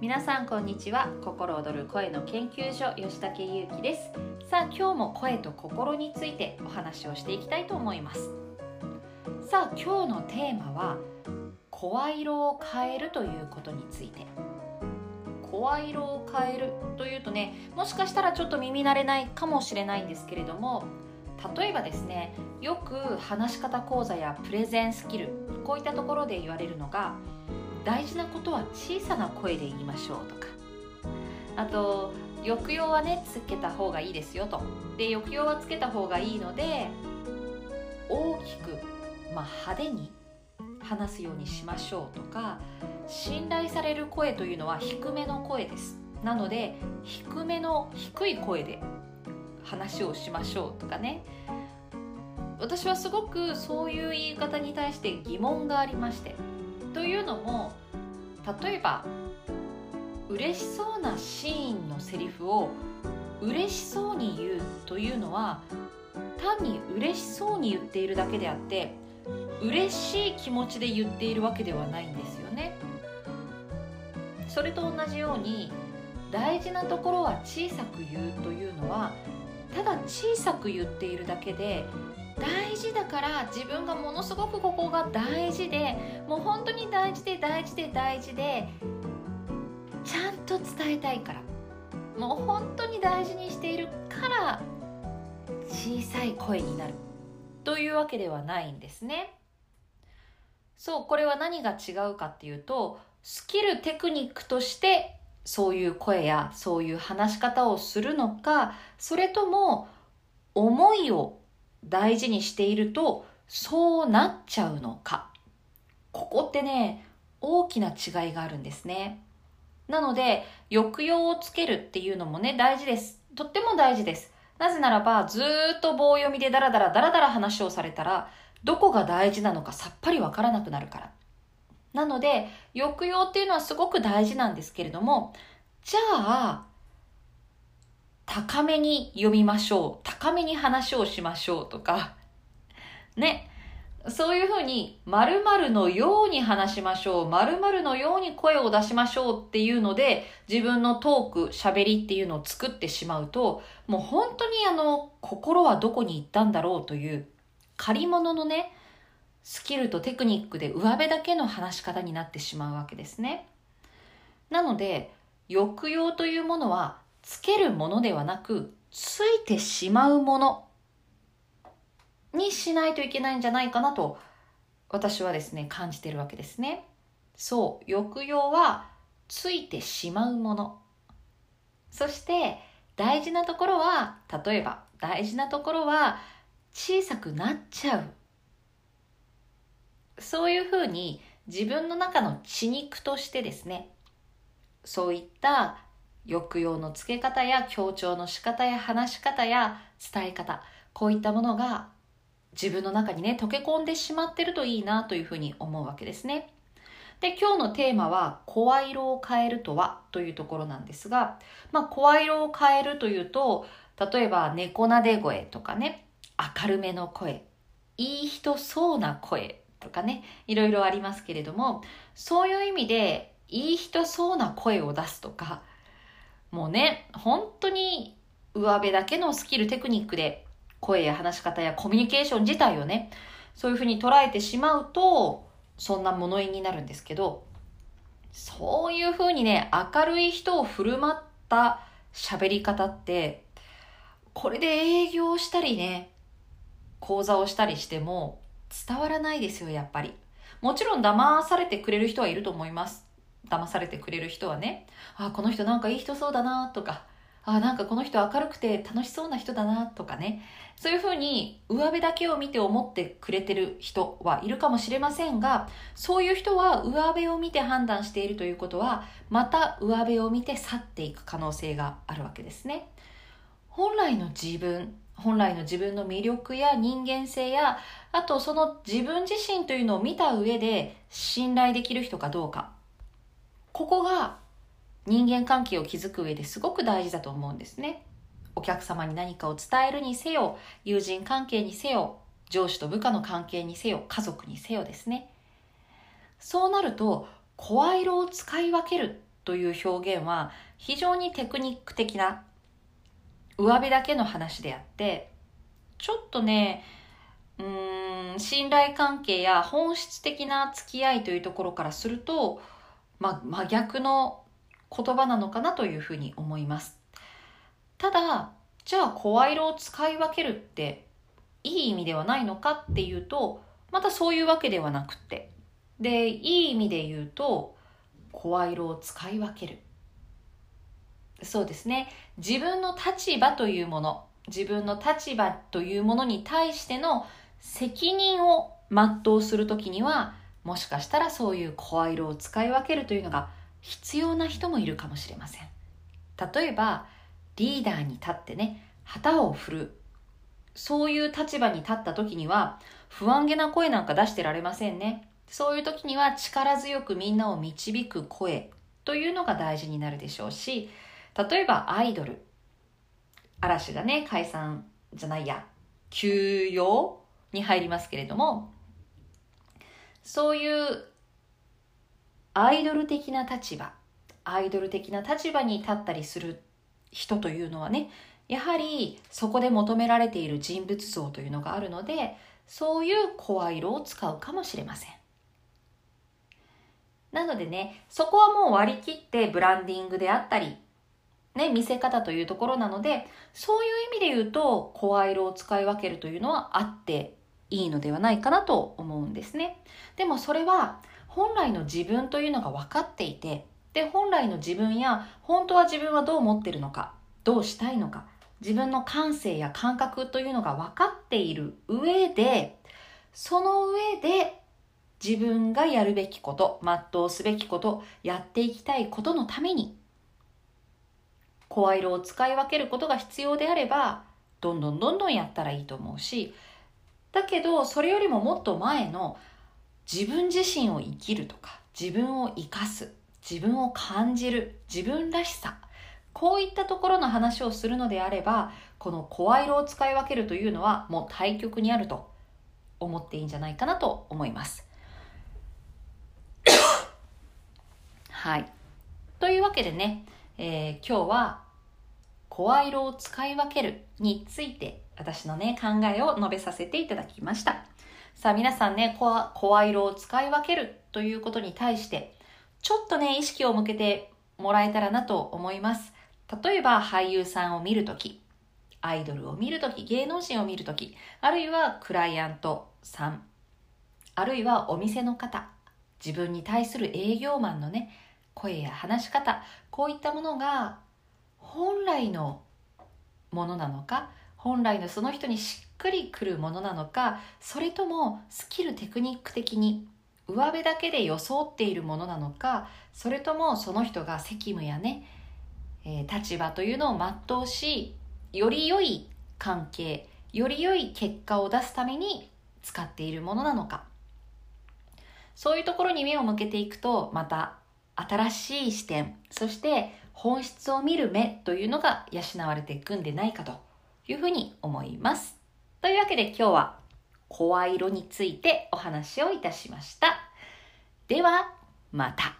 皆さんこんにちは。心躍る声の研究所吉武優希です。さあ今日も声と心についてお話をしていきたいと思います。さあ今日のテーマは声色を変えるということについて。声色を変えるというとねもしかしたらちょっと耳慣れないかもしれないんですけれども例えばですねよく話し方講座やプレゼンスキルこういったところで言われるのが大事なことは小さな声で言いましょうとか。あと抑揚はねつけた方がいいですよと。で抑揚はつけた方がいいので大きく、まあ、派手に話すようにしましょうとか信頼される声というのは低めの声です。なので低めの低い声で話をしましょうとかね。私はすごくそういう言い方に対して疑問がありまして。というのも例えば嬉しそうなシーンのセリフを嬉しそうに言うというのは単に嬉しそうに言っているだけであって嬉しい気持ちで言っているわけではないんですよね。それと同じように大事なところは小さく言うというのはただ小さく言っているだけで大事だから自分がものすごくここが大事でもう本当に大事で大事で大事でちゃんと伝えたいからもう本当に大事にしているから小さい声になるというわけではないんですね。そうこれは何が違うかっていうとスキルテクニックとしてそういう声やそういう話し方をするのかそれとも思いを大事にしているとそうなっちゃうのか。ここってね大きな違いがあるんですね。なので抑揚をつけるっていうのもね大事です。とっても大事です。なぜならばずっと棒読みでダラダラダラダラ話をされたらどこが大事なのかさっぱりわからなくなるから。なので抑揚っていうのはすごく大事なんですけれどもじゃあ高めに読みましょう。高めに話をしましょうとか。ね。そういうふうに〇〇のように話しましょう。〇〇のように声を出しましょうっていうので自分のトーク喋りっていうのを作ってしまうともう本当にあの心はどこに行ったんだろうという借り物のねスキルとテクニックで上辺だけの話し方になってしまうわけですね。なので抑揚というものはつけるものではなくついてしまうものにしないといけないんじゃないかなと私はですね感じてるわけですね。そう抑揚はついてしまうもの。そして大事なところは例えば大事なところは小さくなっちゃう。そういうふうに自分の中の血肉としてですねそういった抑揚のつけ方や強調の仕方や話し方や伝え方こういったものが自分の中にね溶け込んでしまってるといいなというふうに思うわけですね。で今日のテーマは「声色を変えるとは?」というところなんですが、まあ、声色を変えるというと例えば猫なで声とかね明るめの声いい人そうな声とかねいろいろありますけれどもそういう意味でいい人そうな声を出すとかもうね本当に上辺だけのスキルテクニックで声や話し方やコミュニケーション自体をねそういうふうに捉えてしまうとそんな物言いになるんですけどそういうふうにね明るい人を振る舞った喋り方ってこれで営業したりね講座をしたりしても伝わらないですよやっぱり。もちろん騙されてくれる人はいると思います。騙されてくれる人はねあこの人なんかいい人そうだなとかあなんかこの人明るくて楽しそうな人だなとかねそういうふうに上辺だけを見て思ってくれてる人はいるかもしれませんがそういう人は上辺を見て判断しているということはまた上辺を見て去っていく可能性があるわけですね。本来の自分本来の自分の魅力や人間性やあとその自分自身というのを見た上で信頼できる人かどうか。ここが人間関係を築く上ですごく大事だと思うんですね。お客様に何かを伝えるにせよ、友人関係にせよ、上司と部下の関係にせよ、家族にせよですね。そうなると、声色を使い分けるという表現は非常にテクニック的な上辺だけの話であってちょっとねうーん信頼関係や本質的な付き合いというところからすると、まあ、真逆の言葉なのかなというふうに思います。ただじゃあ声色を使い分けるっていい意味ではないのかっていうとまたそういうわけではなくて。でいい意味で言うと声色を使い分ける。そうですね。自分の立場というもの自分の立場というものに対しての責任を全うするときにはもしかしたらそういう声色を使い分けるというのが必要な人もいるかもしれません。例えばリーダーに立ってね旗を振る。そういう立場に立った時には不安げな声なんか出してられませんね。そういう時には力強くみんなを導く声というのが大事になるでしょうし例えばアイドル。嵐がね解散じゃないや。休養に入りますけれどもそういうアイドル的な立場アイドル的な立場に立ったりする人というのはねやはりそこで求められている人物像というのがあるのでそういう声色を使うかもしれません。なのでねそこはもう割り切ってブランディングであったりね、見せ方というところなのでそういう意味で言うと声色を使い分けるというのはあっていいのではないかなと思うんですね。でもそれは本来の自分というのが分かっていてで本来の自分や本当は自分はどう思ってるのかどうしたいのか自分の感性や感覚というのが分かっている上でその上で自分がやるべきこと全うすべきことやっていきたいことのために声色を使い分けることが必要であればどんどんどんどんやったらいいと思うしだけどそれよりももっと前の自分自身を生きるとか自分を生かす自分を感じる自分らしさこういったところの話をするのであればこの声色を使い分けるというのはもう対極にあると思っていいんじゃないかなと思います。はい。というわけでね、えー、今日は声色を使い分けるについて私のね考えを述べさせていただきました。さあ皆さんね声色を使い分けるということに対してちょっとね意識を向けてもらえたらなと思います。例えば俳優さんを見るときアイドルを見るとき芸能人を見るときあるいはクライアントさんあるいはお店の方自分に対する営業マンのね声や話し方こういったものが本来のものなのか本来のその人にしっくりくるものなのかそれともスキルテクニック的に上辺だけで装っているものなのかそれともその人が責務やね、えー、立場というのを全うしより良い関係より良い結果を出すために使っているものなのか。そういうところに目を向けていくとまた新しい視点そして本質を見る目というのが養われていくんでないかと。いうふうに思います。というわけで今日は声色についてお話をいたしました。では、また。